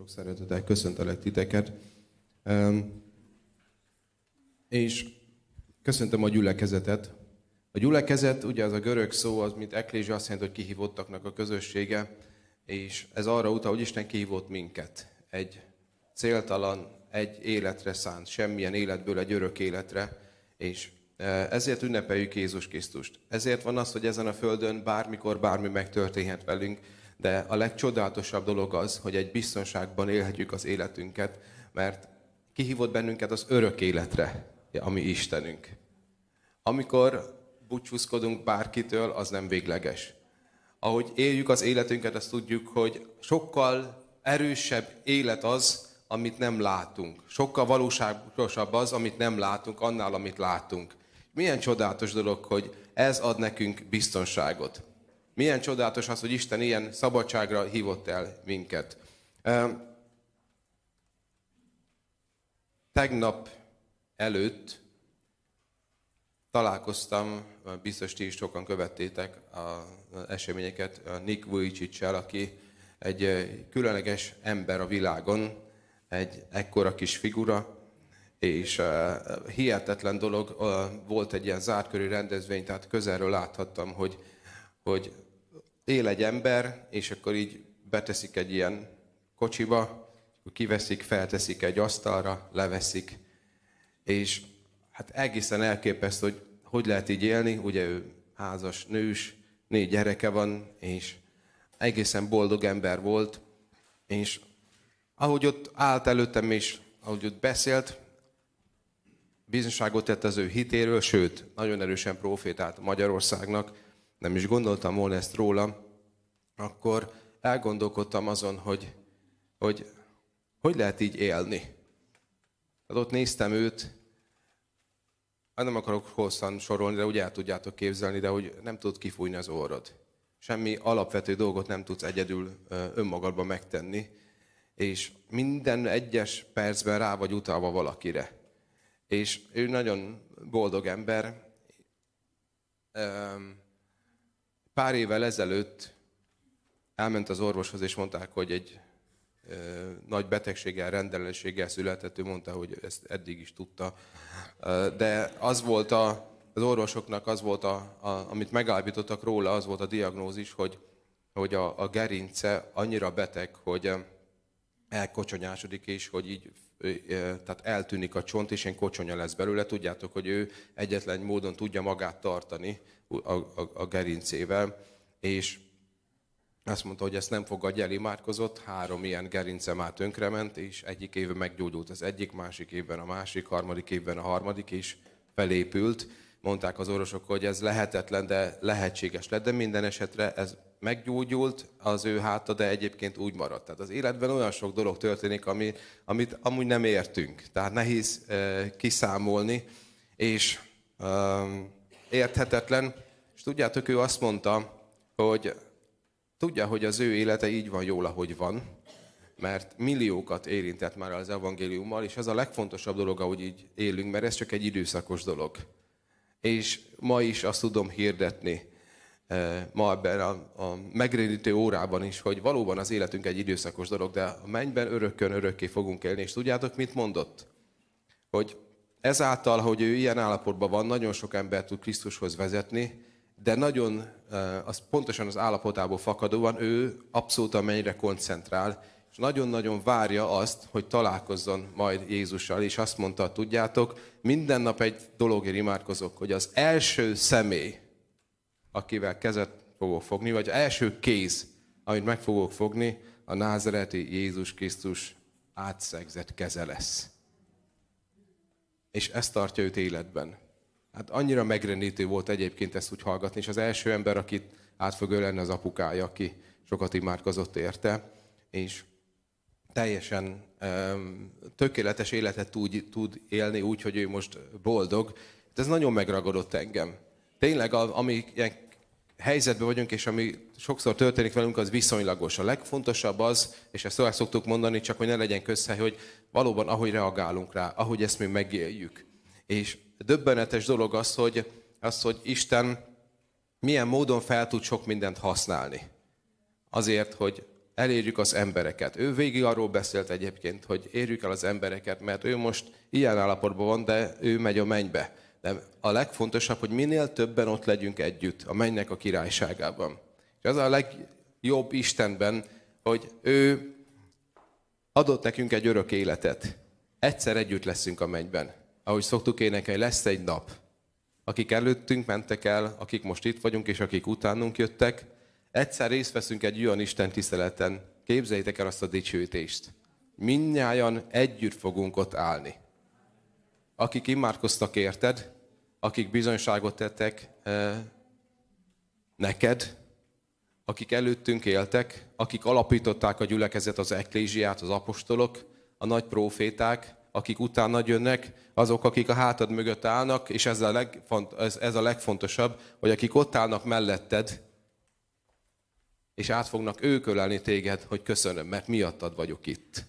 Sok szeretettel köszöntelek titeket. És köszöntöm a gyülekezetet. A gyülekezet, ugye az a görög szó, az mint eklézsia, azt jelenti, hogy kihívottaknak a közössége, és ez arra utal, hogy Isten kihívott minket. Egy céltalan, egy életre szánt, semmilyen életből egy örök életre, és e, ezért ünnepeljük Jézus Krisztust. Ezért van az, hogy ezen a földön bármikor bármi megtörténhet velünk, de a legcsodálatosabb dolog az, hogy egy biztonságban élhetjük az életünket, mert kihívott bennünket az örök életre, ami Istenünk. Amikor búcsúzkodunk bárkitől, az nem végleges. Ahogy éljük az életünket, azt tudjuk, hogy sokkal erősebb élet az, amit nem látunk. Sokkal valóságosabb az, amit nem látunk, annál, amit látunk. Milyen csodálatos dolog, hogy ez ad nekünk biztonságot. Milyen csodálatos az, hogy Isten ilyen szabadságra hívott el minket. Tegnap előtt találkoztam, biztos ti is sokan követtétek az eseményeket, Nick vujicic aki egy különleges ember a világon, egy ekkora kis figura, és hihetetlen dolog, volt egy ilyen zártkörű rendezvény, tehát közelről láthattam, hogy, hogy él egy ember, és akkor így beteszik egy ilyen kocsiba, kiveszik, felteszik egy asztalra, leveszik, és hát egészen elképesztő, hogy hogy lehet így élni, ugye ő házas, nős, négy gyereke van, és egészen boldog ember volt, és ahogy ott állt előttem, és ahogy ott beszélt, bizonyságot tett az ő hitéről, sőt, nagyon erősen profétált Magyarországnak, nem is gondoltam volna ezt róla, akkor elgondolkodtam azon, hogy hogy, hogy lehet így élni. Hát ott néztem őt, hát nem akarok hosszan sorolni, de úgy el tudjátok képzelni, de hogy nem tud kifújni az orrod. Semmi alapvető dolgot nem tudsz egyedül önmagadban megtenni, és minden egyes percben rá vagy utalva valakire. És ő nagyon boldog ember. Pár évvel ezelőtt elment az orvoshoz, és mondták, hogy egy nagy betegséggel, rendellenességgel született, ő mondta, hogy ezt eddig is tudta. De az volt a, az orvosoknak, az volt, a, a, amit megállapítottak róla, az volt a diagnózis, hogy, hogy a, a gerince annyira beteg, hogy elkocsonyásodik, és hogy így tehát eltűnik a csont, és én kocsonya lesz belőle. Tudjátok, hogy ő egyetlen módon tudja magát tartani a, a, a gerincével, és azt mondta, hogy ezt nem fogadja el, imádkozott, három ilyen gerince már tönkrement, és egyik évben meggyógyult az egyik, másik évben a másik, harmadik évben a harmadik, és felépült. Mondták az orvosok, hogy ez lehetetlen, de lehetséges lett, de minden esetre ez meggyógyult az ő háta, de egyébként úgy maradt. Tehát az életben olyan sok dolog történik, ami, amit amúgy nem értünk. Tehát nehéz e, kiszámolni, és e, érthetetlen. És tudjátok, ő azt mondta, hogy Tudja, hogy az ő élete így van jól, ahogy van, mert milliókat érintett már az evangéliummal, és ez a legfontosabb dolog, ahogy így élünk, mert ez csak egy időszakos dolog. És ma is azt tudom hirdetni, ma ebben a, a megrédítő órában is, hogy valóban az életünk egy időszakos dolog, de a mennyben örökkön örökké fogunk élni. És tudjátok, mit mondott? Hogy ezáltal, hogy ő ilyen állapotban van, nagyon sok ember tud Krisztushoz vezetni, de nagyon, az pontosan az állapotából fakadóan ő abszolút a mennyire koncentrál, és nagyon-nagyon várja azt, hogy találkozzon majd Jézussal, és azt mondta, tudjátok, minden nap egy dologért imádkozok, hogy az első személy, akivel kezet fogok fogni, vagy első kéz, amit meg fogok fogni, a názereti Jézus Krisztus átszegzett keze lesz. És ezt tartja őt életben. Hát annyira megrenítő volt egyébként ezt úgy hallgatni, és az első ember, akit át fog ölelni az apukája, aki sokat imádkozott érte, és teljesen um, tökéletes életet tud, tud élni úgy, hogy ő most boldog. Ez nagyon megragadott engem. Tényleg, ami ilyen helyzetben vagyunk, és ami sokszor történik velünk, az viszonylagos. A legfontosabb az, és ezt tovább szoktuk mondani, csak hogy ne legyen közhely, hogy valóban ahogy reagálunk rá, ahogy ezt mi megéljük. És döbbenetes dolog az, hogy, az, hogy Isten milyen módon fel tud sok mindent használni. Azért, hogy elérjük az embereket. Ő végig arról beszélt egyébként, hogy érjük el az embereket, mert ő most ilyen állapotban van, de ő megy a mennybe. De a legfontosabb, hogy minél többen ott legyünk együtt a mennynek a királyságában. És az a legjobb Istenben, hogy ő adott nekünk egy örök életet. Egyszer együtt leszünk a mennyben. Ahogy szoktuk énekelni, lesz egy nap. Akik előttünk mentek el, akik most itt vagyunk, és akik utánunk jöttek, egyszer részt veszünk egy olyan Isten tiszteleten. Képzeljétek el azt a dicsőítést. Mindnyájan együtt fogunk ott állni. Akik imádkoztak érted, akik bizonyságot tettek neked, akik előttünk éltek, akik alapították a gyülekezet, az eklésiát, az apostolok, a nagy proféták, akik utána jönnek, azok, akik a hátad mögött állnak, és ez a, legfont, ez, ez a legfontosabb, hogy akik ott állnak melletted, és át fognak ők ölelni téged, hogy köszönöm, mert miattad vagyok itt.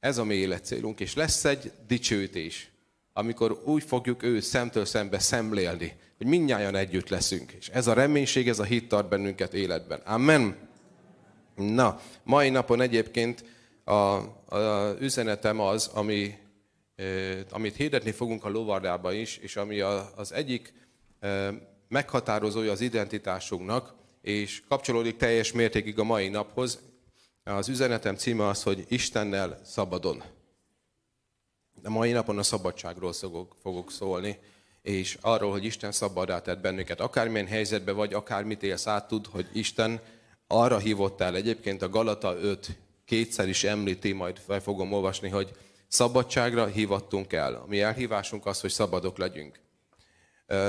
Ez a mi életcélunk, és lesz egy dicsőítés, amikor úgy fogjuk ő szemtől szembe szemlélni, hogy mindnyájan együtt leszünk. És ez a reménység, ez a hit tart bennünket életben. Amen. Na, mai napon egyébként a, a üzenetem az, ami, amit hirdetni fogunk a lovardában is, és ami a, az egyik meghatározója az identitásunknak, és kapcsolódik teljes mértékig a mai naphoz. Az üzenetem címe az, hogy Istennel szabadon. De mai napon a szabadságról fogok szólni és arról, hogy Isten szabadá tett bennünket. Akármilyen helyzetben vagy, akármit élsz át, tud, hogy Isten arra hívott el. Egyébként a Galata 5 kétszer is említi, majd fel fogom olvasni, hogy szabadságra hívattunk el. A mi elhívásunk az, hogy szabadok legyünk.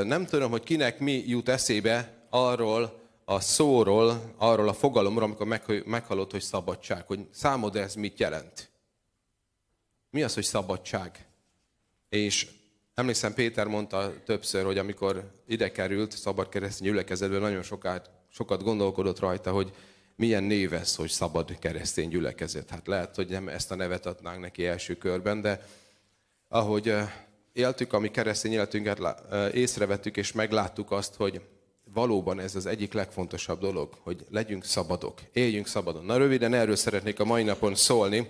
Nem tudom, hogy kinek mi jut eszébe arról a szóról, arról a fogalomról, amikor meghallott, hogy szabadság, hogy számod ez mit jelent. Mi az, hogy szabadság? És Emlékszem, Péter mondta többször, hogy amikor ide került szabad keresztény gyülekezetben, nagyon sokat, sokat gondolkodott rajta, hogy milyen név ez, hogy szabad keresztény gyülekezet. Hát lehet, hogy nem ezt a nevet adnánk neki első körben, de ahogy éltük a mi keresztény életünket, észrevettük és megláttuk azt, hogy valóban ez az egyik legfontosabb dolog, hogy legyünk szabadok, éljünk szabadon. Na röviden erről szeretnék a mai napon szólni,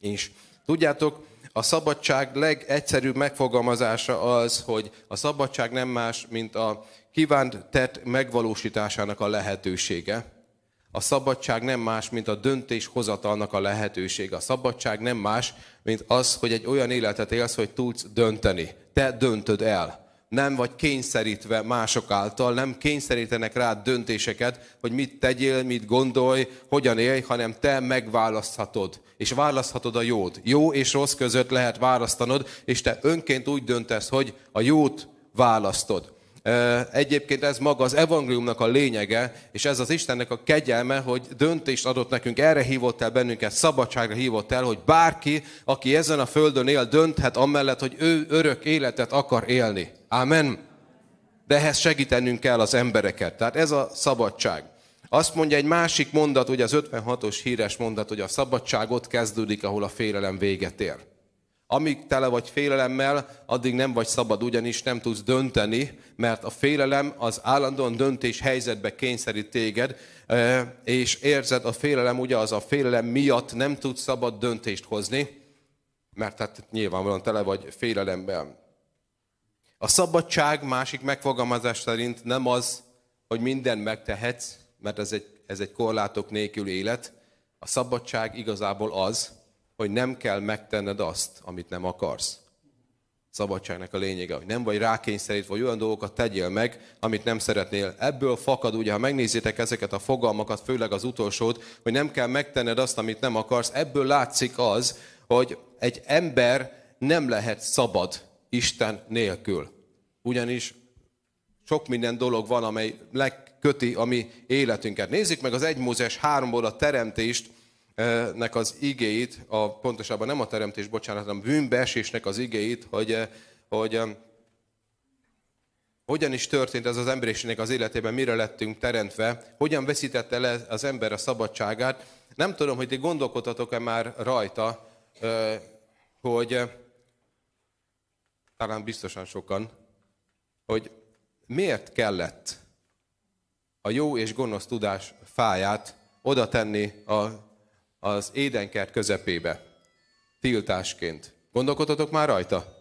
és tudjátok, a szabadság legegyszerűbb megfogalmazása az, hogy a szabadság nem más, mint a kívánt tett megvalósításának a lehetősége. A szabadság nem más, mint a döntéshozatalnak a lehetősége. A szabadság nem más, mint az, hogy egy olyan életet élsz, hogy tudsz dönteni. Te döntöd el nem vagy kényszerítve mások által, nem kényszerítenek rád döntéseket, hogy mit tegyél, mit gondolj, hogyan élj, hanem te megválaszthatod. És választhatod a jót. Jó és rossz között lehet választanod, és te önként úgy döntesz, hogy a jót választod. Egyébként ez maga az evangéliumnak a lényege, és ez az Istennek a kegyelme, hogy döntést adott nekünk, erre hívott el bennünket, szabadságra hívott el, hogy bárki, aki ezen a földön él, dönthet amellett, hogy ő örök életet akar élni. Amen. De ehhez segítenünk kell az embereket. Tehát ez a szabadság. Azt mondja egy másik mondat, ugye az 56-os híres mondat, hogy a szabadság ott kezdődik, ahol a félelem véget ér. Amíg tele vagy félelemmel, addig nem vagy szabad, ugyanis nem tudsz dönteni, mert a félelem az állandóan döntés helyzetbe kényszerít téged, és érzed, a félelem, ugye az a félelem miatt nem tudsz szabad döntést hozni, mert hát nyilvánvalóan tele vagy félelemmel. A szabadság másik megfogalmazás szerint nem az, hogy minden megtehetsz, mert ez egy, ez egy korlátok nélkül élet. A szabadság igazából az, hogy nem kell megtenned azt, amit nem akarsz. Szabadságnak a lényege, hogy nem vagy rákényszerít, vagy olyan dolgokat tegyél meg, amit nem szeretnél. Ebből fakad, ugye, ha megnézitek ezeket a fogalmakat, főleg az utolsót, hogy nem kell megtenned azt, amit nem akarsz, ebből látszik az, hogy egy ember nem lehet szabad Isten nélkül. Ugyanis sok minden dolog van, amely legköti a mi életünket. Nézzük meg az 1 Mózes 3-ból a teremtést, nek az igéit, a, pontosabban nem a teremtés, bocsánat, hanem bűnbeesésnek az igéit, hogy, hogy hogyan is történt ez az emberiségnek az életében, mire lettünk teremtve, hogyan veszítette le az ember a szabadságát. Nem tudom, hogy ti gondolkodhatok-e már rajta, hogy talán biztosan sokan, hogy miért kellett a jó és gonosz tudás fáját oda tenni a, az édenkert közepébe, tiltásként. Gondolkodtatok már rajta?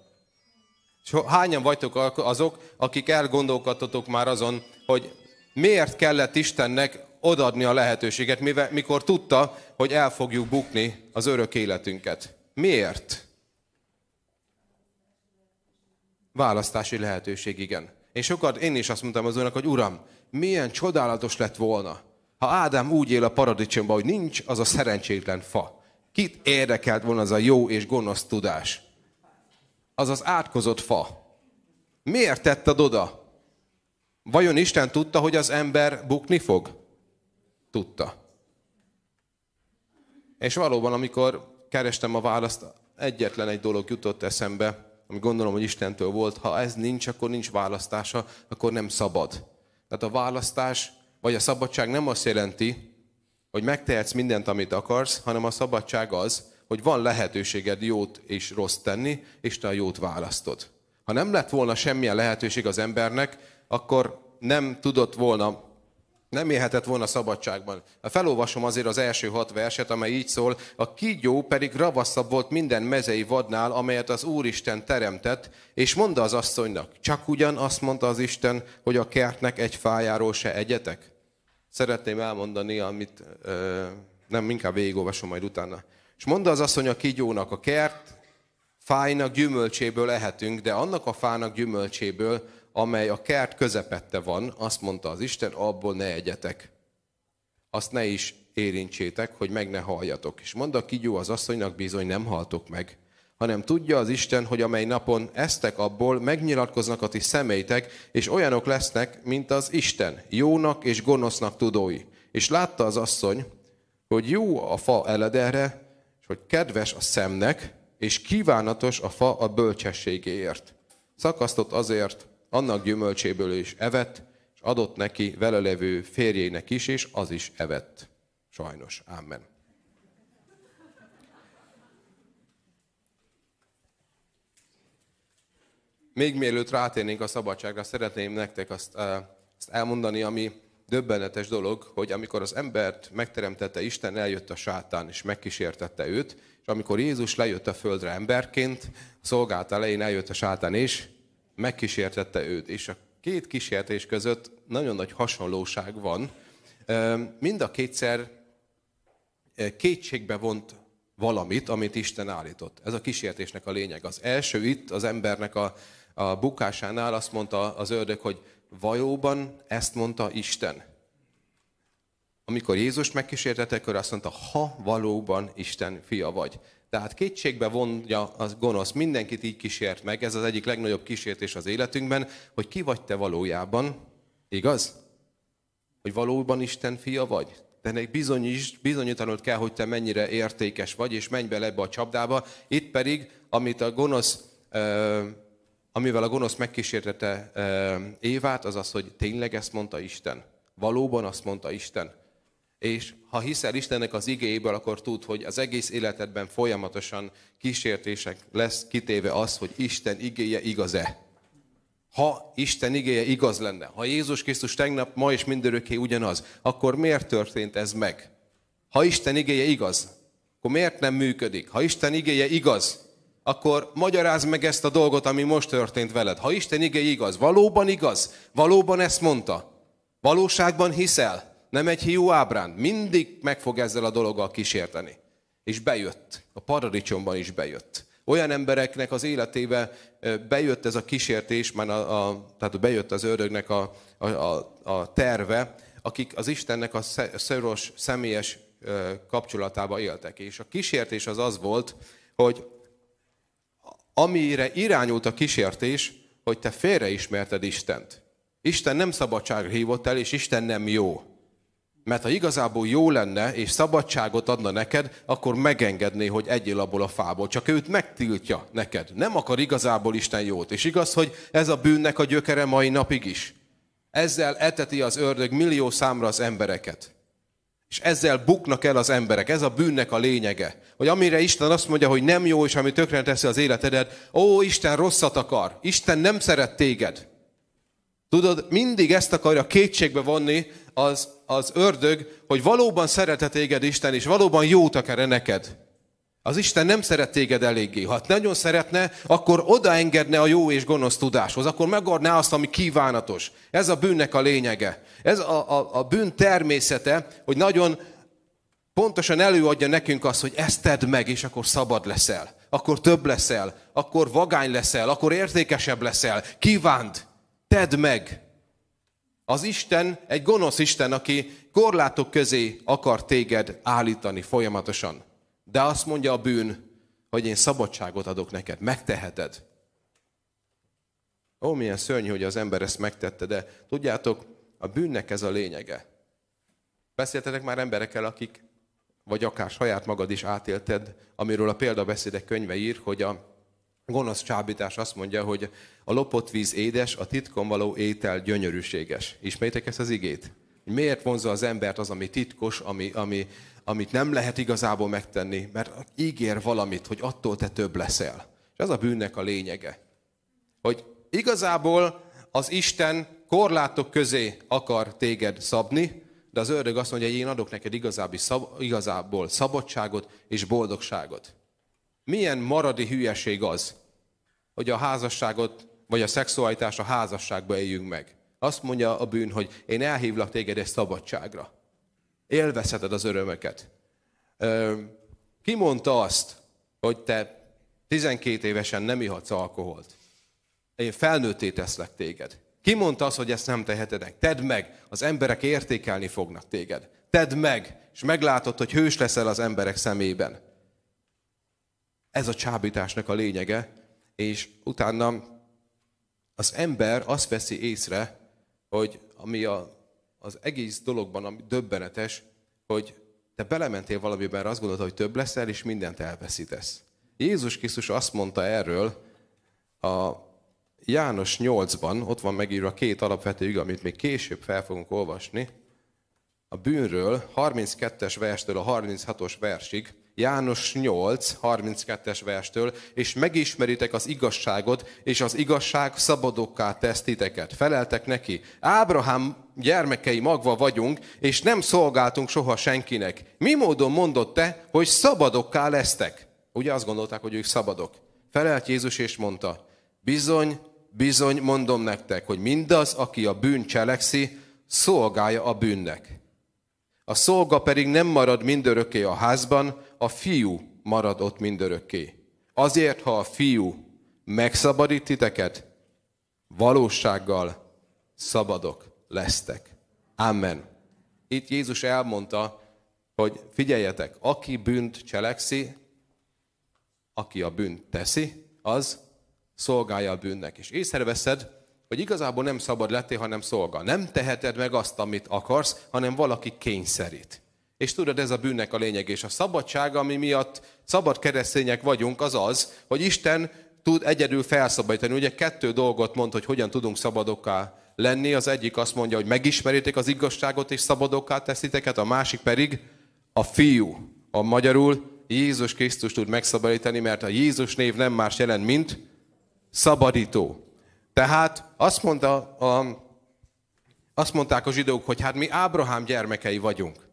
És hányan vagytok azok, akik elgondolkodtatok már azon, hogy miért kellett Istennek odadni a lehetőséget, mivel, mikor tudta, hogy el fogjuk bukni az örök életünket. Miért? Választási lehetőség, igen. Én sokat, én is azt mondtam az úrnak, hogy Uram, milyen csodálatos lett volna, ha Ádám úgy él a paradicsomban, hogy nincs az a szerencsétlen fa. Kit érdekelt volna az a jó és gonosz tudás? Az az átkozott fa. Miért tetted oda? Vajon Isten tudta, hogy az ember bukni fog? Tudta. És valóban, amikor kerestem a választ, egyetlen egy dolog jutott eszembe, ami gondolom, hogy Istentől volt, ha ez nincs, akkor nincs választása, akkor nem szabad. Tehát a választás, vagy a szabadság nem azt jelenti, hogy megtehetsz mindent, amit akarsz, hanem a szabadság az, hogy van lehetőséged jót és rossz tenni, és te a jót választod. Ha nem lett volna semmilyen lehetőség az embernek, akkor nem tudott volna nem élhetett volna szabadságban. Felolvasom azért az első hat verset, amely így szól, a kígyó pedig ravaszabb volt minden mezei vadnál, amelyet az Úristen teremtett, és mondta az asszonynak, csak ugyan azt mondta az Isten, hogy a kertnek egy fájáról se egyetek? Szeretném elmondani, amit ö, nem, inkább végigolvasom majd utána. És mondta az asszony a kígyónak, a kert fájnak gyümölcséből ehetünk, de annak a fának gyümölcséből, amely a kert közepette van, azt mondta az Isten, abból ne egyetek. Azt ne is érintsétek, hogy meg ne halljatok. És mondta a kigyó az asszonynak, bizony nem haltok meg, hanem tudja az Isten, hogy amely napon eztek abból, megnyilatkoznak a ti szemeitek, és olyanok lesznek, mint az Isten, jónak és gonosznak tudói. És látta az asszony, hogy jó a fa eledelre, és hogy kedves a szemnek, és kívánatos a fa a bölcsességéért. Szakasztott azért, annak gyümölcséből is evett, és adott neki vele levő férjének is, és az is evett. Sajnos. Amen. Még mielőtt rátérnénk a szabadságra, szeretném nektek azt, azt elmondani, ami döbbenetes dolog, hogy amikor az embert megteremtette Isten, eljött a sátán, és megkísértette őt, és amikor Jézus lejött a földre emberként, szolgált elején eljött a sátán, és megkísértette őt, és a két kísértés között nagyon nagy hasonlóság van. Mind a kétszer kétségbe vont valamit, amit Isten állított. Ez a kísértésnek a lényeg. Az első itt az embernek a, a bukásánál azt mondta az ördög, hogy valóban ezt mondta Isten. Amikor Jézus megkísértette, akkor azt mondta, ha valóban Isten fia vagy. Tehát kétségbe vonja az gonosz, mindenkit így kísért meg, ez az egyik legnagyobb kísértés az életünkben, hogy ki vagy te valójában, igaz? Hogy valóban Isten fia vagy? De nek bizonyos, bizonyítanod kell, hogy te mennyire értékes vagy, és menj bele ebbe a csapdába. Itt pedig, amit a gonosz, amivel a gonosz megkísértette Évát, az az, hogy tényleg ezt mondta Isten. Valóban azt mondta Isten és ha hiszel Istennek az igéjéből, akkor tud, hogy az egész életedben folyamatosan kísértések lesz kitéve az, hogy Isten igéje igaz-e. Ha Isten igéje igaz lenne, ha Jézus Krisztus tegnap, ma és mindörökké ugyanaz, akkor miért történt ez meg? Ha Isten igéje igaz, akkor miért nem működik? Ha Isten igéje igaz, akkor magyarázd meg ezt a dolgot, ami most történt veled. Ha Isten igéje igaz, valóban igaz, valóban ezt mondta, valóságban hiszel, nem egy hiú ábránd. Mindig meg fog ezzel a dologgal kísérteni. És bejött. A paradicsomban is bejött. Olyan embereknek az életébe bejött ez a kísértés, már a, a, tehát bejött az ördögnek a, a, a, a terve, akik az Istennek a szoros, személyes kapcsolatába éltek. És a kísértés az az volt, hogy amire irányult a kísértés, hogy te félreismerted Istent. Isten nem szabadságra hívott el, és Isten nem jó. Mert ha igazából jó lenne, és szabadságot adna neked, akkor megengedné, hogy egyél abból a fából. Csak őt megtiltja neked. Nem akar igazából Isten jót. És igaz, hogy ez a bűnnek a gyökere mai napig is. Ezzel eteti az ördög millió számra az embereket. És ezzel buknak el az emberek. Ez a bűnnek a lényege. Hogy amire Isten azt mondja, hogy nem jó, és ami tökre teszi az életedet, ó, Isten rosszat akar. Isten nem szeret téged. Tudod, mindig ezt akarja kétségbe vonni az, az ördög, hogy valóban szerete téged Isten, és valóban jót akar neked. Az Isten nem szeret téged eléggé. Ha nagyon szeretne, akkor odaengedne a jó és gonosz tudáshoz, akkor megadná azt, ami kívánatos. Ez a bűnnek a lényege. Ez a, a, a bűn természete, hogy nagyon pontosan előadja nekünk azt, hogy ezt tedd meg, és akkor szabad leszel. Akkor több leszel, akkor vagány leszel, akkor értékesebb leszel. Kívánd, tedd meg. Az Isten egy gonosz Isten, aki korlátok közé akar téged állítani folyamatosan. De azt mondja a bűn, hogy én szabadságot adok neked, megteheted. Ó, milyen szörnyű, hogy az ember ezt megtette, de tudjátok, a bűnnek ez a lényege. Beszéltetek már emberekkel, akik, vagy akár saját magad is átélted, amiről a példabeszédek könyve ír, hogy a gonosz csábítás azt mondja, hogy a lopott víz édes, a titkon való étel gyönyörűséges. Ismeritek ezt az igét? Miért vonza az embert az, ami titkos, ami, ami, amit nem lehet igazából megtenni, mert ígér valamit, hogy attól te több leszel. És ez a bűnnek a lényege. Hogy igazából az Isten korlátok közé akar téged szabni, de az ördög azt mondja, hogy én adok neked igazából, szab, igazából szabadságot és boldogságot. Milyen maradi hülyeség az, hogy a házasságot, vagy a szexualitás a házasságba éljünk meg. Azt mondja a bűn, hogy én elhívlak téged egy szabadságra. Élvezheted az örömöket. Ki mondta azt, hogy te 12 évesen nem ihatsz alkoholt? Én felnőtté teszlek téged. Ki mondta azt, hogy ezt nem teheted Tedd meg, az emberek értékelni fognak téged. Tedd meg, és meglátod, hogy hős leszel az emberek szemében. Ez a csábításnak a lényege, és utána az ember azt veszi észre, hogy ami a az egész dologban, ami döbbenetes, hogy te belementél valamiben, azt gondolod, hogy több leszel, és mindent elveszítesz. Jézus Krisztus azt mondta erről a János 8-ban, ott van megírva két alapvető ügy, amit még később fel fogunk olvasni, a bűnről, 32-es verstől a 36-os versig, János 8, 32-es verstől, és megismeritek az igazságot, és az igazság szabadokká tesz titeket. Feleltek neki, Ábrahám gyermekei magva vagyunk, és nem szolgáltunk soha senkinek. Mi módon mondott te, hogy szabadokká lesztek? Ugye azt gondolták, hogy ők szabadok. Felelt Jézus és mondta, bizony, bizony mondom nektek, hogy mindaz, aki a bűn cselekszi, szolgálja a bűnnek. A szolga pedig nem marad mindörökké a házban, a fiú marad ott mindörökké. Azért, ha a fiú megszabadít titeket, valósággal szabadok lesztek. Amen. Itt Jézus elmondta, hogy figyeljetek, aki bűnt cselekszi, aki a bűnt teszi, az szolgálja a bűnnek. És észreveszed, hogy igazából nem szabad lettél, hanem szolga. Nem teheted meg azt, amit akarsz, hanem valaki kényszerít. És tudod, ez a bűnnek a lényeg. És a szabadság, ami miatt szabad keresztények vagyunk, az az, hogy Isten tud egyedül felszabadítani. Ugye kettő dolgot mond, hogy hogyan tudunk szabadokká lenni. Az egyik azt mondja, hogy megismeritek az igazságot és szabadokká tesziteket, a másik pedig a fiú. A magyarul Jézus Krisztus tud megszabadítani, mert a Jézus név nem más jelent, mint szabadító. Tehát azt, mondta a, azt mondták a zsidók, hogy hát mi Ábrahám gyermekei vagyunk.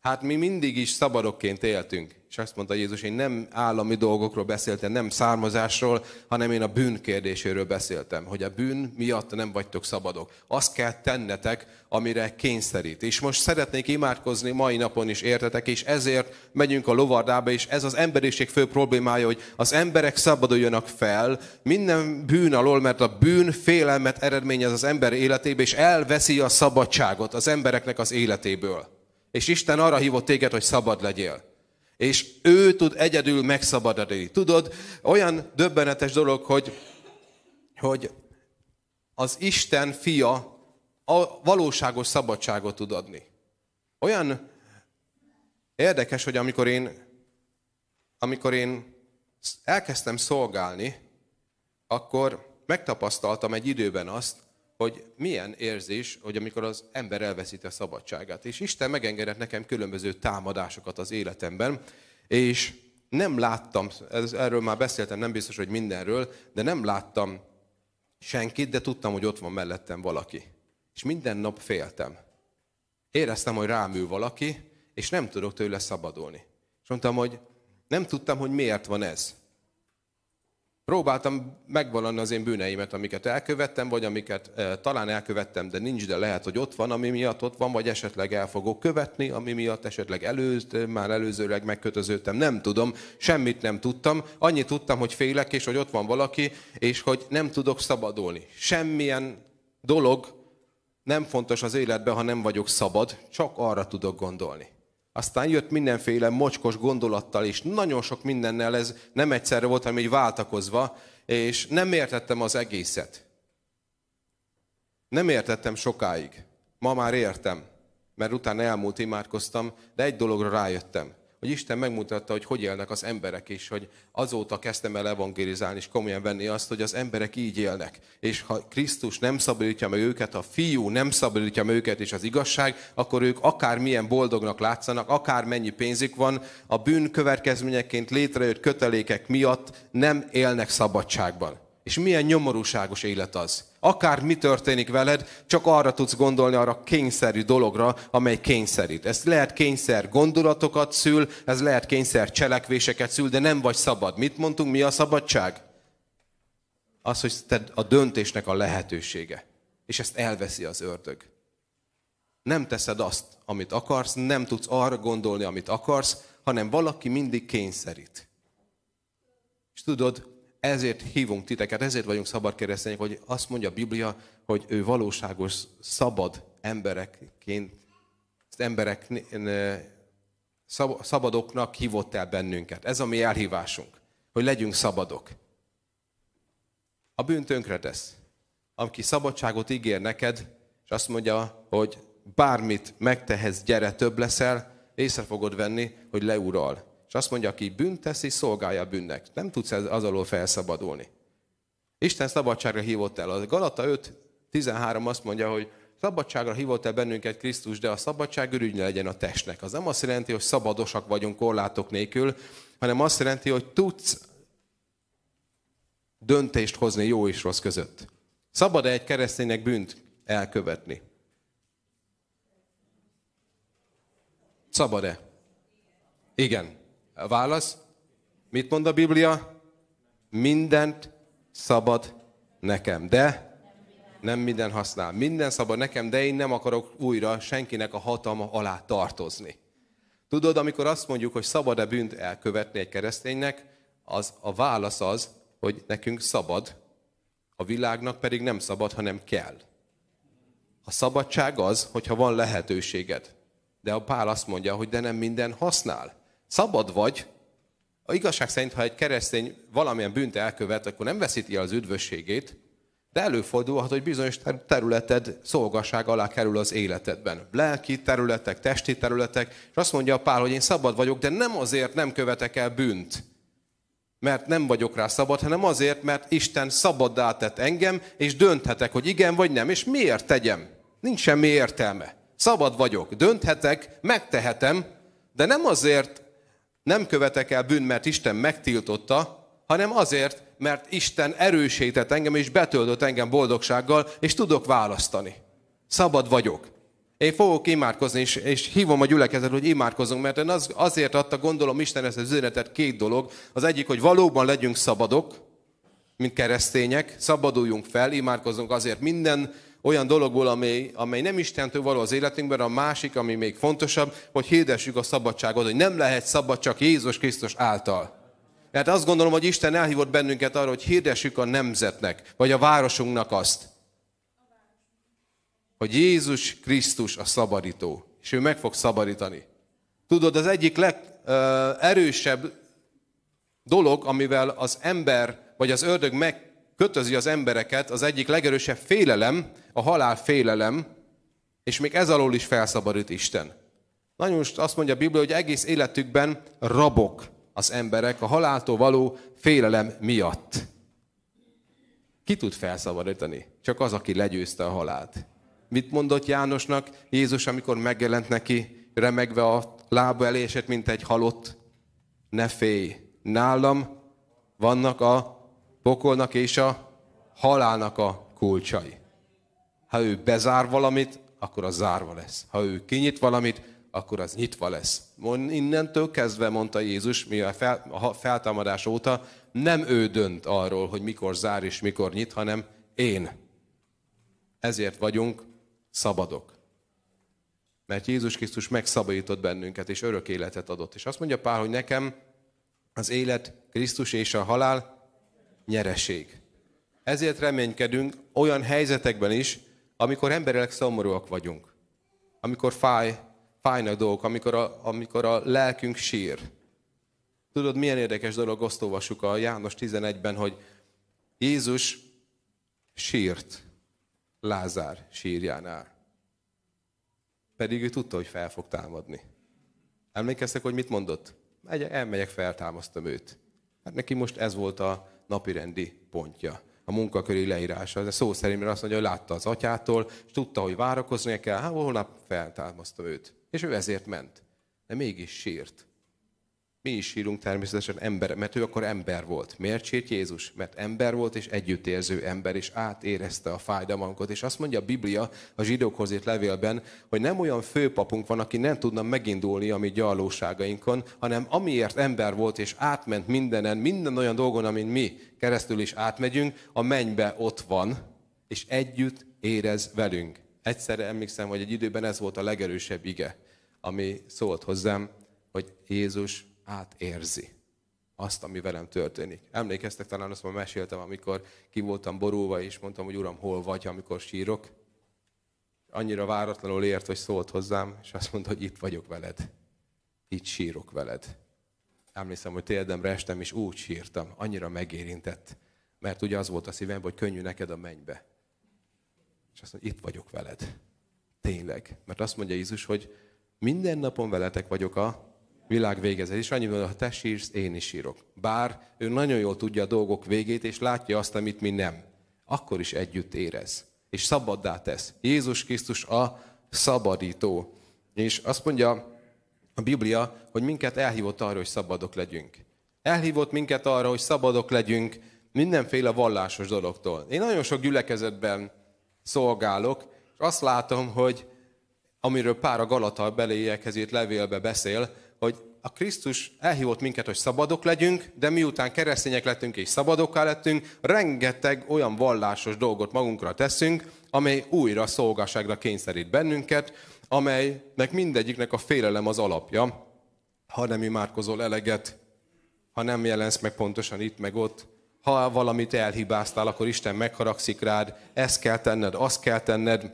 Hát mi mindig is szabadokként éltünk. És azt mondta Jézus, én nem állami dolgokról beszéltem, nem származásról, hanem én a bűn kérdéséről beszéltem, hogy a bűn miatt nem vagytok szabadok. Azt kell tennetek, amire kényszerít. És most szeretnék imádkozni mai napon is, értetek, és ezért megyünk a lovardába, és ez az emberiség fő problémája, hogy az emberek szabaduljanak fel minden bűn alól, mert a bűn félelmet eredményez az ember életébe, és elveszi a szabadságot az embereknek az életéből. És Isten arra hívott téged, hogy szabad legyél. És ő tud egyedül megszabadulni. Tudod, olyan döbbenetes dolog, hogy, hogy az Isten fia a valóságos szabadságot tud adni. Olyan érdekes, hogy amikor én, amikor én elkezdtem szolgálni, akkor megtapasztaltam egy időben azt, hogy milyen érzés, hogy amikor az ember elveszíti a szabadságát. És Isten megengedett nekem különböző támadásokat az életemben, és nem láttam, ez, erről már beszéltem, nem biztos, hogy mindenről, de nem láttam senkit, de tudtam, hogy ott van mellettem valaki. És minden nap féltem. éreztem, hogy rám ül valaki, és nem tudok tőle szabadulni. És mondtam, hogy nem tudtam, hogy miért van ez. Próbáltam megvalani az én bűneimet, amiket elkövettem, vagy amiket e, talán elkövettem, de nincs, de lehet, hogy ott van, ami miatt ott van, vagy esetleg el fogok követni, ami miatt esetleg előz, már előzőleg megkötöződtem. Nem tudom, semmit nem tudtam. Annyit tudtam, hogy félek, és hogy ott van valaki, és hogy nem tudok szabadulni. Semmilyen dolog nem fontos az életben, ha nem vagyok szabad, csak arra tudok gondolni. Aztán jött mindenféle mocskos gondolattal, és nagyon sok mindennel ez nem egyszerre volt, hanem így váltakozva, és nem értettem az egészet. Nem értettem sokáig. Ma már értem, mert utána elmúlt imádkoztam, de egy dologra rájöttem hogy Isten megmutatta, hogy hogy élnek az emberek, és hogy azóta kezdtem el evangelizálni, és komolyan venni azt, hogy az emberek így élnek. És ha Krisztus nem szabadítja meg őket, a fiú nem szabadítja meg őket, és az igazság, akkor ők akár milyen boldognak látszanak, akár mennyi pénzük van, a bűn következményeként létrejött kötelékek miatt nem élnek szabadságban. És milyen nyomorúságos élet az. Akár mi történik veled, csak arra tudsz gondolni, arra kényszerű dologra, amely kényszerít. Ez lehet kényszer gondolatokat szül, ez lehet kényszer cselekvéseket szül, de nem vagy szabad. Mit mondtunk, mi a szabadság? Az, hogy te a döntésnek a lehetősége. És ezt elveszi az ördög. Nem teszed azt, amit akarsz, nem tudsz arra gondolni, amit akarsz, hanem valaki mindig kényszerít. És tudod, ezért hívunk titeket, ezért vagyunk szabad keresztények, hogy azt mondja a Biblia, hogy ő valóságos, szabad emberekként, emberek, szabadoknak hívott el bennünket. Ez a mi elhívásunk, hogy legyünk szabadok. A bűn tönkre tesz. Aki szabadságot ígér neked, és azt mondja, hogy bármit megtehetsz, gyere, több leszel, észre fogod venni, hogy leural. És azt mondja, aki bűnt teszi, szolgálja a bűnnek. Nem tudsz az alól felszabadulni. Isten szabadságra hívott el. A Galata 5, 13 azt mondja, hogy szabadságra hívott el bennünket Krisztus, de a szabadság ürügy legyen a testnek. Az nem azt jelenti, hogy szabadosak vagyunk korlátok nélkül, hanem azt jelenti, hogy tudsz döntést hozni jó és rossz között. Szabad-e egy kereszténynek bűnt elkövetni? Szabad-e? Igen. A válasz? Mit mond a Biblia? Mindent szabad nekem, de nem minden használ. Minden szabad nekem, de én nem akarok újra senkinek a hatalma alá tartozni. Tudod, amikor azt mondjuk, hogy szabad-e bűnt elkövetni egy kereszténynek, az a válasz az, hogy nekünk szabad, a világnak pedig nem szabad, hanem kell. A szabadság az, hogyha van lehetőséged. De a Pál azt mondja, hogy de nem minden használ. Szabad vagy, a igazság szerint, ha egy keresztény valamilyen bűnt elkövet, akkor nem veszíti el az üdvösségét, de előfordulhat, hogy bizonyos területed szolgasság alá kerül az életedben. Lelki területek, testi területek, és azt mondja a Pál, hogy én szabad vagyok, de nem azért nem követek el bűnt, mert nem vagyok rá szabad, hanem azért, mert Isten szabaddá tett engem, és dönthetek, hogy igen vagy nem, és miért tegyem. Nincs semmi értelme. Szabad vagyok, dönthetek, megtehetem, de nem azért, nem követek el bűn, mert Isten megtiltotta, hanem azért, mert Isten erősített engem, és betöltött engem boldogsággal, és tudok választani. Szabad vagyok. Én fogok imádkozni, és, és hívom a gyülekezet, hogy imádkozunk, mert én az, azért adta, gondolom Isten ezt az üzenetet két dolog. Az egyik, hogy valóban legyünk szabadok, mint keresztények, szabaduljunk fel, imádkozunk azért minden olyan dologból, amely, amely nem Istentől való az életünkben, a másik, ami még fontosabb, hogy hirdessük a szabadságot, hogy nem lehet szabad csak Jézus Krisztus által. Tehát azt gondolom, hogy Isten elhívott bennünket arra, hogy hirdessük a nemzetnek, vagy a városunknak azt, hogy Jézus Krisztus a szabadító, és ő meg fog szabadítani. Tudod, az egyik legerősebb dolog, amivel az ember, vagy az ördög meg kötözi az embereket, az egyik legerősebb félelem, a halál félelem, és még ez alól is felszabadít Isten. Nagyon azt mondja a Biblia, hogy egész életükben rabok az emberek a haláltól való félelem miatt. Ki tud felszabadítani? Csak az, aki legyőzte a halált. Mit mondott Jánosnak Jézus, amikor megjelent neki, remegve a lába elé esett, mint egy halott? Ne félj, nálam vannak a pokolnak és a halálnak a kulcsai. Ha ő bezár valamit, akkor az zárva lesz. Ha ő kinyit valamit, akkor az nyitva lesz. Innentől kezdve, mondta Jézus, mi a, fel, a feltámadás óta, nem ő dönt arról, hogy mikor zár és mikor nyit, hanem én. Ezért vagyunk szabadok. Mert Jézus Krisztus megszabadított bennünket, és örök életet adott. És azt mondja Pál, hogy nekem az élet Krisztus és a halál nyereség. Ezért reménykedünk olyan helyzetekben is, amikor emberek szomorúak vagyunk. Amikor fáj, fájnak dolgok, amikor a, amikor a lelkünk sír. Tudod, milyen érdekes dolog, azt olvassuk a János 11-ben, hogy Jézus sírt Lázár sírjánál. Pedig ő tudta, hogy fel fog támadni. Emlékeztek, hogy mit mondott? Elmegyek, feltámasztom őt. Hát neki most ez volt a napirendi pontja, a munkaköri leírása. Ez szó szerint azt mondja, hogy látta az atyától, és tudta, hogy várakoznia kell, hát holnap feltámasztom őt. És ő ezért ment. De mégis sírt. Mi is sírunk természetesen ember, mert ő akkor ember volt. Miért sírt Jézus? Mert ember volt és együttérző ember, és átérezte a fájdalmunkat. És azt mondja a Biblia a zsidókhoz írt levélben, hogy nem olyan főpapunk van, aki nem tudna megindulni a mi gyarlóságainkon, hanem amiért ember volt és átment mindenen, minden olyan dolgon, amin mi keresztül is átmegyünk, a mennybe ott van, és együtt érez velünk. Egyszerre emlékszem, hogy egy időben ez volt a legerősebb ige, ami szólt hozzám, hogy Jézus átérzi azt, ami velem történik. Emlékeztek, talán azt már meséltem, amikor ki voltam borulva, és mondtam, hogy Uram, hol vagy, amikor sírok. Annyira váratlanul ért, hogy szólt hozzám, és azt mondta, hogy itt vagyok veled. Itt sírok veled. Emlékszem, hogy térdemre estem, és úgy sírtam. Annyira megérintett. Mert ugye az volt a szívem, hogy könnyű neked a mennybe. És azt mondja, itt vagyok veled. Tényleg. Mert azt mondja Jézus, hogy minden napon veletek vagyok a világ végezet. És annyi mondja, ha te sírsz, én is sírok. Bár ő nagyon jól tudja a dolgok végét, és látja azt, amit mi nem. Akkor is együtt érez. És szabaddá tesz. Jézus Krisztus a szabadító. És azt mondja a Biblia, hogy minket elhívott arra, hogy szabadok legyünk. Elhívott minket arra, hogy szabadok legyünk mindenféle vallásos dologtól. Én nagyon sok gyülekezetben szolgálok, és azt látom, hogy amiről pár a Galata beléjekhez levélbe beszél, hogy a Krisztus elhívott minket, hogy szabadok legyünk, de miután keresztények lettünk és szabadokká lettünk, rengeteg olyan vallásos dolgot magunkra teszünk, amely újra szolgaságra kényszerít bennünket, amelynek mindegyiknek a félelem az alapja. Ha nem imádkozol eleget, ha nem jelensz meg pontosan itt, meg ott, ha valamit elhibáztál, akkor Isten megharagszik rád, ezt kell tenned, azt kell tenned,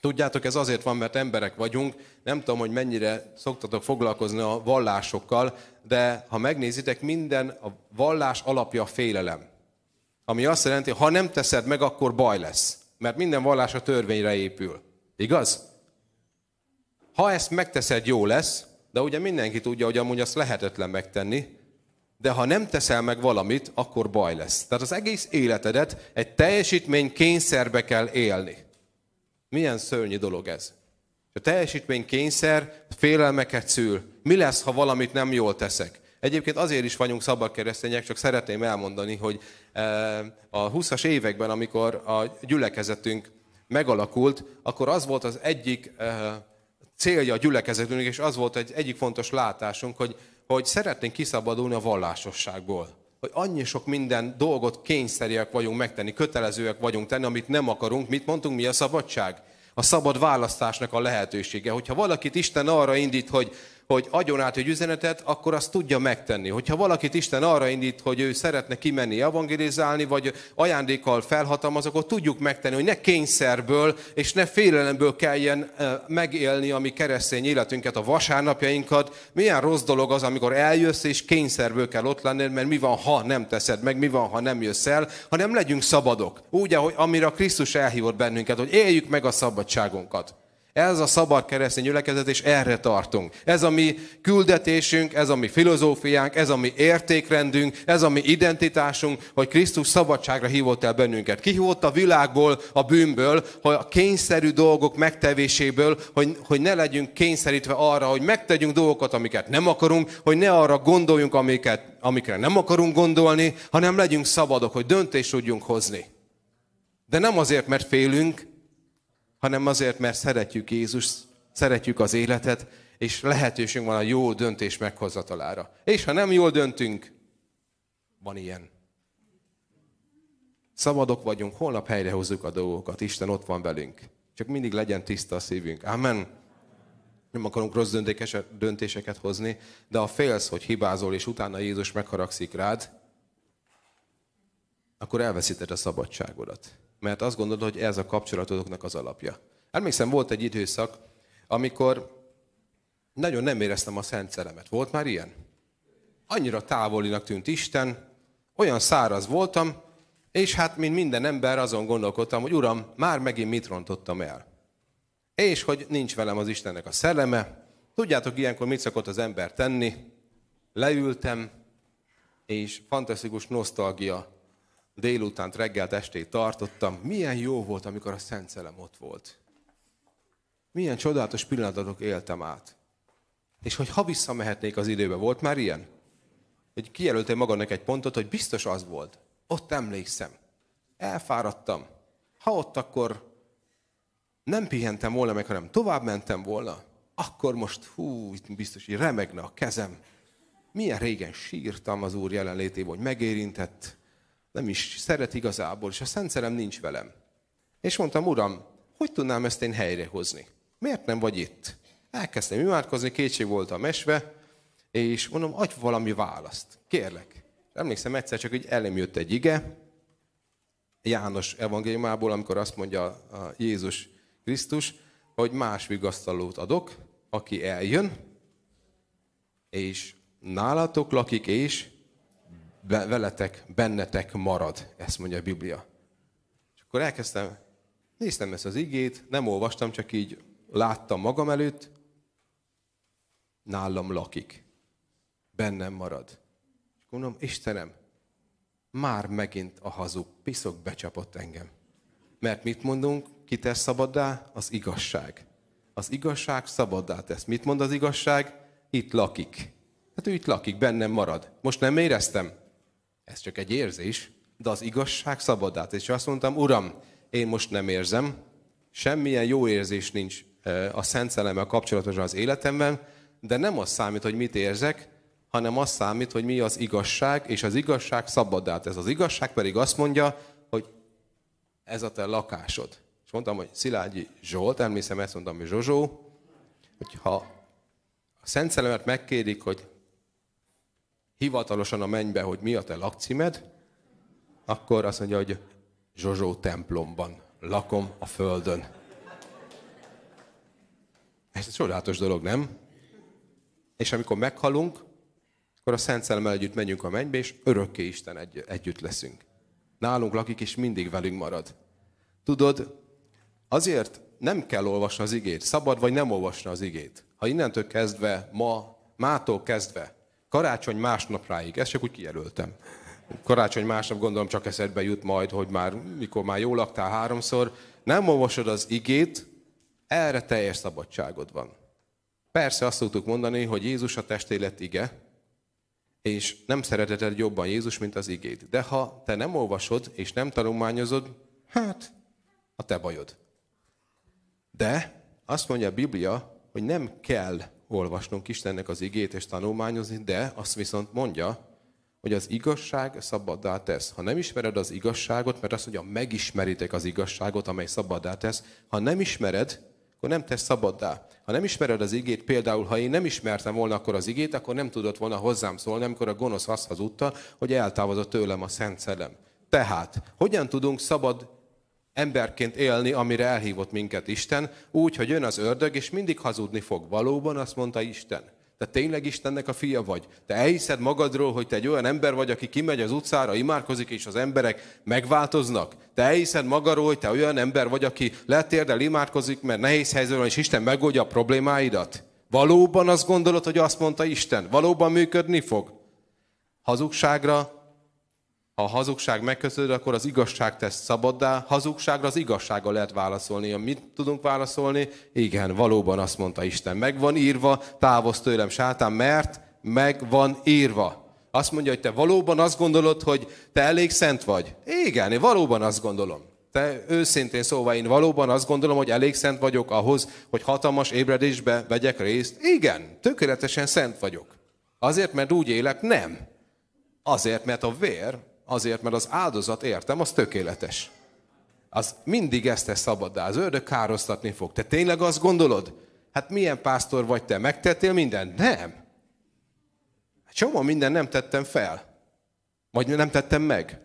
Tudjátok, ez azért van, mert emberek vagyunk, nem tudom, hogy mennyire szoktatok foglalkozni a vallásokkal, de ha megnézitek, minden a vallás alapja a félelem. Ami azt jelenti, ha nem teszed meg, akkor baj lesz. Mert minden vallás a törvényre épül. Igaz? Ha ezt megteszed, jó lesz, de ugye mindenki tudja, hogy amúgy azt lehetetlen megtenni, de ha nem teszel meg valamit, akkor baj lesz. Tehát az egész életedet egy teljesítmény kényszerbe kell élni. Milyen szörnyű dolog ez. A teljesítmény kényszer félelmeket szül. Mi lesz, ha valamit nem jól teszek? Egyébként azért is vagyunk szabad keresztények, csak szeretném elmondani, hogy eh, a 20-as években, amikor a gyülekezetünk megalakult, akkor az volt az egyik eh, célja a gyülekezetünknek, és az volt egy egyik fontos látásunk, hogy, hogy szeretnénk kiszabadulni a vallásosságból hogy annyi sok minden dolgot kényszeriek vagyunk megtenni, kötelezőek vagyunk tenni, amit nem akarunk. Mit mondtunk, mi a szabadság? A szabad választásnak a lehetősége. Hogyha valakit Isten arra indít, hogy hogy adjon át egy üzenetet, akkor azt tudja megtenni. Hogyha valakit Isten arra indít, hogy ő szeretne kimenni evangelizálni, vagy ajándékkal felhatalmaz, akkor tudjuk megtenni, hogy ne kényszerből és ne félelemből kelljen megélni a mi keresztény életünket, a vasárnapjainkat. Milyen rossz dolog az, amikor eljössz, és kényszerből kell ott lenni, mert mi van, ha nem teszed meg, mi van, ha nem jössz el, hanem legyünk szabadok. Úgy, ahogy amire Krisztus elhívott bennünket, hogy éljük meg a szabadságunkat. Ez a szabad keresztény gyülekezet, és erre tartunk. Ez a mi küldetésünk, ez a mi filozófiánk, ez a mi értékrendünk, ez a mi identitásunk, hogy Krisztus szabadságra hívott el bennünket. Kihívott a világból, a bűnből, hogy a kényszerű dolgok megtevéséből, hogy, hogy ne legyünk kényszerítve arra, hogy megtegyünk dolgokat, amiket nem akarunk, hogy ne arra gondoljunk, amiket, amikre nem akarunk gondolni, hanem legyünk szabadok, hogy döntést tudjunk hozni. De nem azért, mert félünk, hanem azért, mert szeretjük Jézus, szeretjük az életet, és lehetőség van a jó döntés meghozatalára. És ha nem jól döntünk, van ilyen. Szabadok vagyunk, holnap helyrehozzuk a dolgokat, Isten ott van velünk. Csak mindig legyen tiszta a szívünk. Amen. Nem akarunk rossz döntéseket hozni, de ha félsz, hogy hibázol, és utána Jézus megharagszik rád, akkor elveszíted a szabadságodat. Mert azt gondolod, hogy ez a kapcsolatodoknak az alapja. Emlékszem, volt egy időszak, amikor nagyon nem éreztem a szent szeremet. Volt már ilyen? Annyira távolinak tűnt Isten, olyan száraz voltam, és hát, mint minden ember, azon gondolkodtam, hogy Uram, már megint mit rontottam el. És hogy nincs velem az Istennek a szelleme. Tudjátok, ilyenkor mit szokott az ember tenni? Leültem, és fantasztikus nosztalgia délutánt, reggelt, estét tartottam. Milyen jó volt, amikor a Szent Szellem ott volt. Milyen csodálatos pillanatokat éltem át. És hogy ha visszamehetnék az időbe, volt már ilyen? Hogy kijelöltem magamnak egy pontot, hogy biztos az volt. Ott emlékszem. Elfáradtam. Ha ott akkor nem pihentem volna meg, hanem tovább mentem volna, akkor most hú, biztos, hogy remegne a kezem. Milyen régen sírtam az Úr jelenlétében, hogy megérintett, nem is szeret igazából, és a Szent Szerem nincs velem. És mondtam, Uram, hogy tudnám ezt én helyrehozni? Miért nem vagy itt? Elkezdtem imádkozni, kétség volt a mesve, és mondom, adj valami választ. Kérlek. Emlékszem egyszer csak, hogy elém jött egy ige, János evangéliumából, amikor azt mondja a Jézus Krisztus, hogy más vigasztalót adok, aki eljön, és nálatok lakik, és veletek, bennetek marad. Ezt mondja a Biblia. És akkor elkezdtem, néztem ezt az igét, nem olvastam, csak így láttam magam előtt, nálam lakik. Bennem marad. És gondolom, Istenem, már megint a hazug piszok becsapott engem. Mert mit mondunk, ki tesz szabaddá? Az igazság. Az igazság szabaddá tesz. Mit mond az igazság? Itt lakik. Hát ő itt lakik, bennem marad. Most nem éreztem? Ez csak egy érzés, de az igazság szabaddá tesz. És azt mondtam, Uram, én most nem érzem, semmilyen jó érzés nincs a Szent Szellemmel kapcsolatosan az életemben, de nem az számít, hogy mit érzek, hanem az számít, hogy mi az igazság, és az igazság szabaddá tesz. Az igazság pedig azt mondja, hogy ez a te lakásod. És mondtam, hogy Szilágyi Zsolt, emlékszem ezt mondtam, hogy Zsozsó, hogy ha a Szent Szellemet megkérik, hogy hivatalosan a mennybe, hogy mi a te lakcímed, akkor azt mondja, hogy Zsozsó templomban lakom a földön. Ez egy csodálatos dolog, nem? És amikor meghalunk, akkor a Szent Szellemmel együtt megyünk a mennybe, és örökké Isten egy, együtt leszünk. Nálunk lakik, és mindig velünk marad. Tudod, azért nem kell olvasni az igét. Szabad vagy nem olvasni az igét. Ha innentől kezdve, ma, mától kezdve, karácsony másnapráig, ezt csak úgy kijelöltem. Karácsony másnap gondolom csak eszedbe jut majd, hogy már, mikor már jól laktál háromszor, nem olvasod az igét, erre teljes szabadságod van. Persze azt szoktuk mondani, hogy Jézus a testélet ige, és nem szereteted jobban Jézus, mint az igét. De ha te nem olvasod, és nem tanulmányozod, hát a te bajod. De azt mondja a Biblia, hogy nem kell olvasnunk Istennek az igét és tanulmányozni, de azt viszont mondja, hogy az igazság szabaddá tesz. Ha nem ismered az igazságot, mert azt mondja, megismeritek az igazságot, amely szabaddá tesz, ha nem ismered, akkor nem tesz szabaddá. Ha nem ismered az igét, például ha én nem ismertem volna akkor az igét, akkor nem tudott volna hozzám szólni, amikor a gonosz azt hazudta, hogy eltávozott tőlem a Szent Szellem. Tehát, hogyan tudunk szabad emberként élni, amire elhívott minket Isten, úgy, hogy jön az ördög, és mindig hazudni fog. Valóban azt mondta Isten. Te tényleg Istennek a fia vagy? Te elhiszed magadról, hogy te egy olyan ember vagy, aki kimegy az utcára, imádkozik, és az emberek megváltoznak? Te elhiszed magadról, hogy te olyan ember vagy, aki letérdel, imádkozik, mert nehéz helyzetben és Isten megoldja a problémáidat? Valóban azt gondolod, hogy azt mondta Isten? Valóban működni fog? Hazugságra ha a hazugság megköszönöd, akkor az igazság tesz szabaddá. Hazugságra az igazsággal lehet válaszolni. Mit tudunk válaszolni? Igen, valóban azt mondta Isten. Meg van írva, távozz tőlem sátán, mert meg van írva. Azt mondja, hogy te valóban azt gondolod, hogy te elég szent vagy. Igen, én valóban azt gondolom. Te őszintén szóval én valóban azt gondolom, hogy elég szent vagyok ahhoz, hogy hatalmas ébredésbe vegyek részt? Igen, tökéletesen szent vagyok. Azért, mert úgy élek? Nem. Azért, mert a vér, azért, mert az áldozat, értem, az tökéletes. Az mindig ezt tesz szabaddá. Az ördög károsztatni fog. Te tényleg azt gondolod? Hát milyen pásztor vagy te? Megtettél mindent? Nem. Csomó minden nem tettem fel. Vagy nem tettem meg.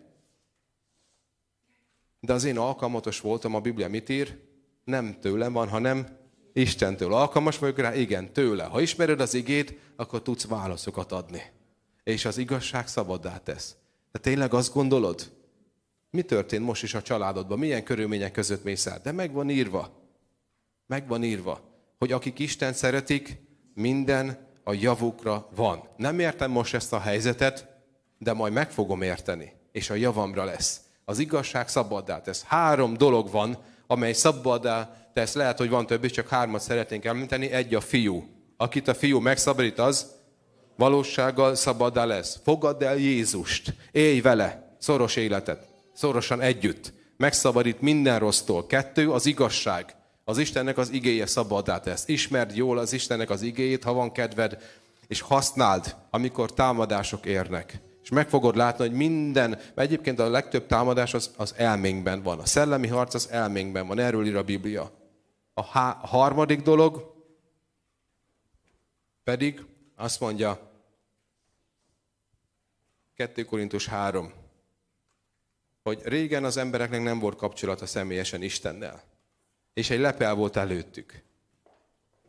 De az én alkalmatos voltam, a Biblia mit ír? Nem tőlem van, hanem Istentől. Alkalmas vagyok rá? Igen, tőle. Ha ismered az igét, akkor tudsz válaszokat adni. És az igazság szabaddá tesz. De tényleg azt gondolod? Mi történt most is a családodban? Milyen körülmények között mész át? De meg van írva. Meg van írva, hogy akik Isten szeretik, minden a javukra van. Nem értem most ezt a helyzetet, de majd meg fogom érteni, és a javamra lesz. Az igazság szabaddá tesz. Három dolog van, amely szabaddá tesz. Lehet, hogy van több is, csak hármat szeretnénk említeni. Egy a fiú. Akit a fiú megszabadít, az valósággal szabaddá lesz. Fogadd el Jézust. Élj vele. Szoros életet. Szorosan együtt. Megszabadít minden rossztól. Kettő, az igazság. Az Istennek az igéje szabaddá tesz. Ismerd jól az Istennek az igéjét, ha van kedved, és használd, amikor támadások érnek. És meg fogod látni, hogy minden, egyébként a legtöbb támadás az, az elménkben van. A szellemi harc az elménkben van, erről ír a Biblia. A, há, harmadik dolog pedig azt mondja, 2 Korintus 3, hogy régen az embereknek nem volt kapcsolata személyesen Istennel és egy lepel volt előttük.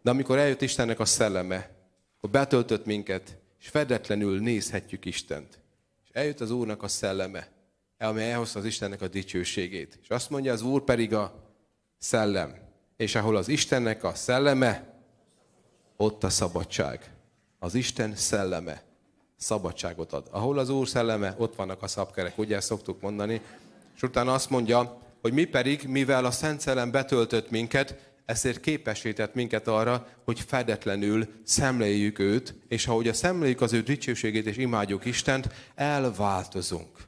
De amikor eljött Istennek a szelleme, akkor betöltött minket, és fedetlenül nézhetjük Istent. És eljött az Úrnak a szelleme, amely elhozta az Istennek a dicsőségét. És azt mondja, az Úr pedig a szellem. És ahol az Istennek a szelleme, ott a szabadság. Az Isten szelleme szabadságot ad. Ahol az Úr szelleme, ott vannak a szabkerek, ugye ezt szoktuk mondani. És utána azt mondja, hogy mi pedig, mivel a Szent Szellem betöltött minket, ezért képesített minket arra, hogy fedetlenül szemléljük őt, és ahogy a szemléljük az ő dicsőségét és imádjuk Istent, elváltozunk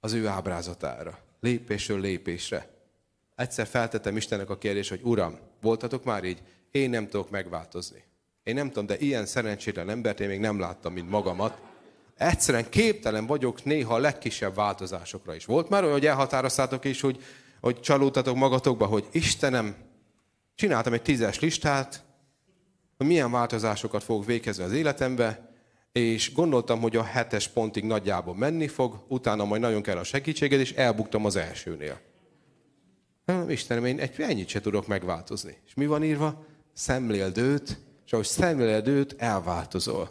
az ő ábrázatára, lépésről lépésre. Egyszer feltettem Istennek a kérdést, hogy Uram, voltatok már így? Én nem tudok megváltozni. Én nem tudom, de ilyen szerencsétlen embert én még nem láttam, mint magamat, egyszerűen képtelen vagyok néha a legkisebb változásokra is. Volt már olyan, hogy elhatároztátok is, hogy, hogy csalódtatok magatokba, hogy Istenem, csináltam egy tízes listát, hogy milyen változásokat fogok végezni az életembe, és gondoltam, hogy a hetes pontig nagyjából menni fog, utána majd nagyon kell a segítséged, és elbuktam az elsőnél. Istenem, én egy, ennyit se tudok megváltozni. És mi van írva? Szemléld őt, és ahogy szemléld őt, elváltozol.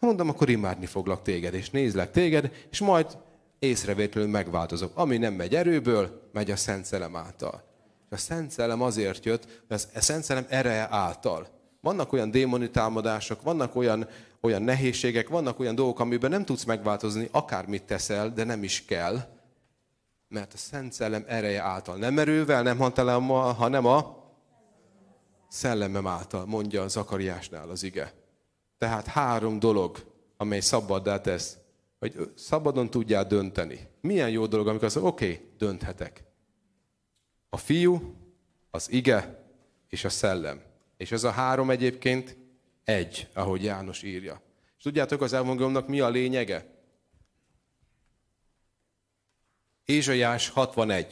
Mondom, akkor imádni foglak téged, és nézlek téged, és majd észrevétlenül megváltozok. Ami nem megy erőből, megy a Szent Szellem által. És a Szent Szellem azért jött, mert a Szent Szellem ereje által. Vannak olyan démoni támadások, vannak olyan, olyan nehézségek, vannak olyan dolgok, amiben nem tudsz megváltozni, akármit teszel, de nem is kell, mert a Szent Szellem ereje által. Nem erővel, nem hantalámmal, hanem a szellemem által, mondja Zakariásnál az ige. Tehát három dolog, amely szabaddá tesz, hogy szabadon tudjál dönteni. Milyen jó dolog, amikor azt oké, okay, dönthetek. A fiú, az ige és a szellem. És ez a három egyébként egy, ahogy János írja. És tudjátok az evangéliumnak mi a lényege? Ézsaiás 61.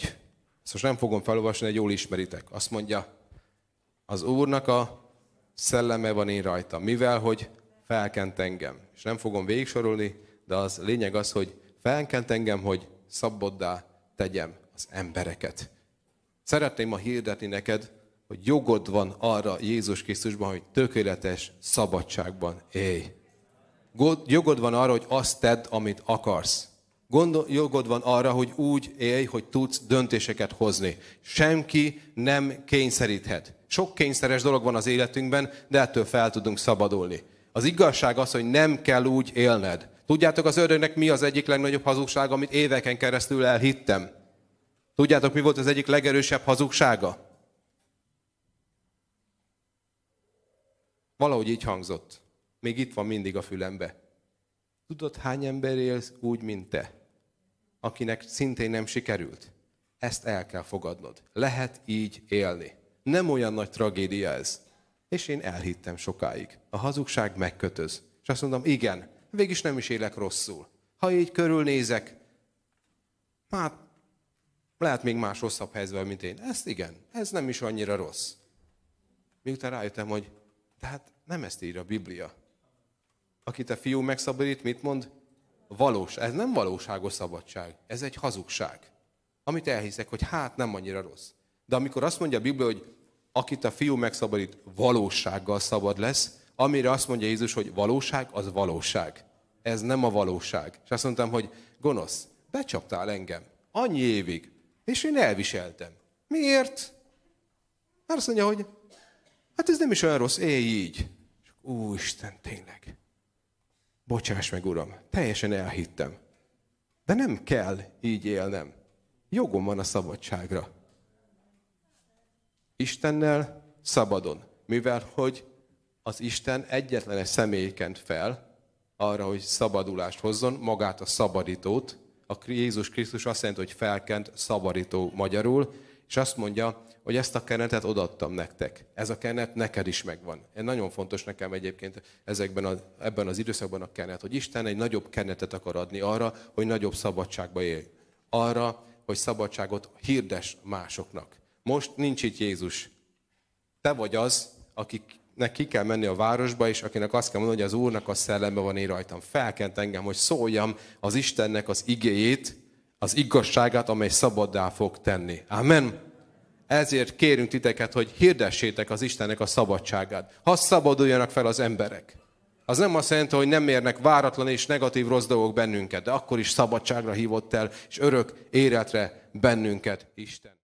Ezt most nem fogom felolvasni, egy jól ismeritek. Azt mondja, az Úrnak a szelleme van én rajta. Mivel, hogy felkent engem. És nem fogom végsorolni, de az lényeg az, hogy felkent engem, hogy szabaddá tegyem az embereket. Szeretném ma hirdetni neked, hogy jogod van arra Jézus Krisztusban, hogy tökéletes szabadságban élj. Jogod van arra, hogy azt tedd, amit akarsz. Gondol, jogod van arra, hogy úgy élj, hogy tudsz döntéseket hozni. Senki nem kényszeríthet. Sok kényszeres dolog van az életünkben, de ettől fel tudunk szabadulni. Az igazság az, hogy nem kell úgy élned. Tudjátok, az ördögnek mi az egyik legnagyobb hazugság, amit éveken keresztül elhittem? Tudjátok, mi volt az egyik legerősebb hazugsága? Valahogy így hangzott. Még itt van mindig a fülembe. Tudod, hány ember élsz úgy, mint te? Akinek szintén nem sikerült? ezt el kell fogadnod. Lehet így élni. Nem olyan nagy tragédia ez. És én elhittem sokáig. A hazugság megkötöz. És azt mondom, igen, végig nem is élek rosszul. Ha így körülnézek, hát lehet még más rosszabb helyzetben, mint én. Ezt igen, ez nem is annyira rossz. Miután rájöttem, hogy tehát nem ezt írja a Biblia. Akit a fiú megszabadít, mit mond? Valós. Ez nem valóságos szabadság. Ez egy hazugság. Amit elhiszek, hogy hát nem annyira rossz. De amikor azt mondja a Biblia, hogy akit a fiú megszabadít, valósággal szabad lesz, amire azt mondja Jézus, hogy valóság, az valóság. Ez nem a valóság. És azt mondtam, hogy gonosz, becsaptál engem. Annyi évig. És én elviseltem. Miért? Mert azt mondja, hogy hát ez nem is olyan rossz, élj így. Ó, Isten, tényleg. Bocsáss meg, Uram, teljesen elhittem. De nem kell így élnem. Jogom van a szabadságra. Istennel szabadon. Mivel, hogy az Isten egyetlen egy személyként fel arra, hogy szabadulást hozzon, magát a szabadítót. A Jézus Krisztus azt jelenti, hogy felkent szabadító magyarul, és azt mondja, hogy ezt a kenetet odaadtam nektek. Ez a kenet neked is megvan. Ez nagyon fontos nekem egyébként ezekben a, ebben az időszakban a kenet, hogy Isten egy nagyobb kenetet akar adni arra, hogy nagyobb szabadságba élj. Arra, hogy szabadságot hirdes másoknak. Most nincs itt Jézus. Te vagy az, akiknek ki kell menni a városba, és akinek azt kell mondani, hogy az Úrnak a szelleme van én rajtam. Felkent engem, hogy szóljam az Istennek az igéjét, az igazságát, amely szabaddá fog tenni. Amen. Ezért kérünk titeket, hogy hirdessétek az Istennek a szabadságát. Ha szabaduljanak fel az emberek. Az nem azt jelenti, hogy nem érnek váratlan és negatív rossz dolgok bennünket, de akkor is szabadságra hívott el, és örök életre bennünket Isten.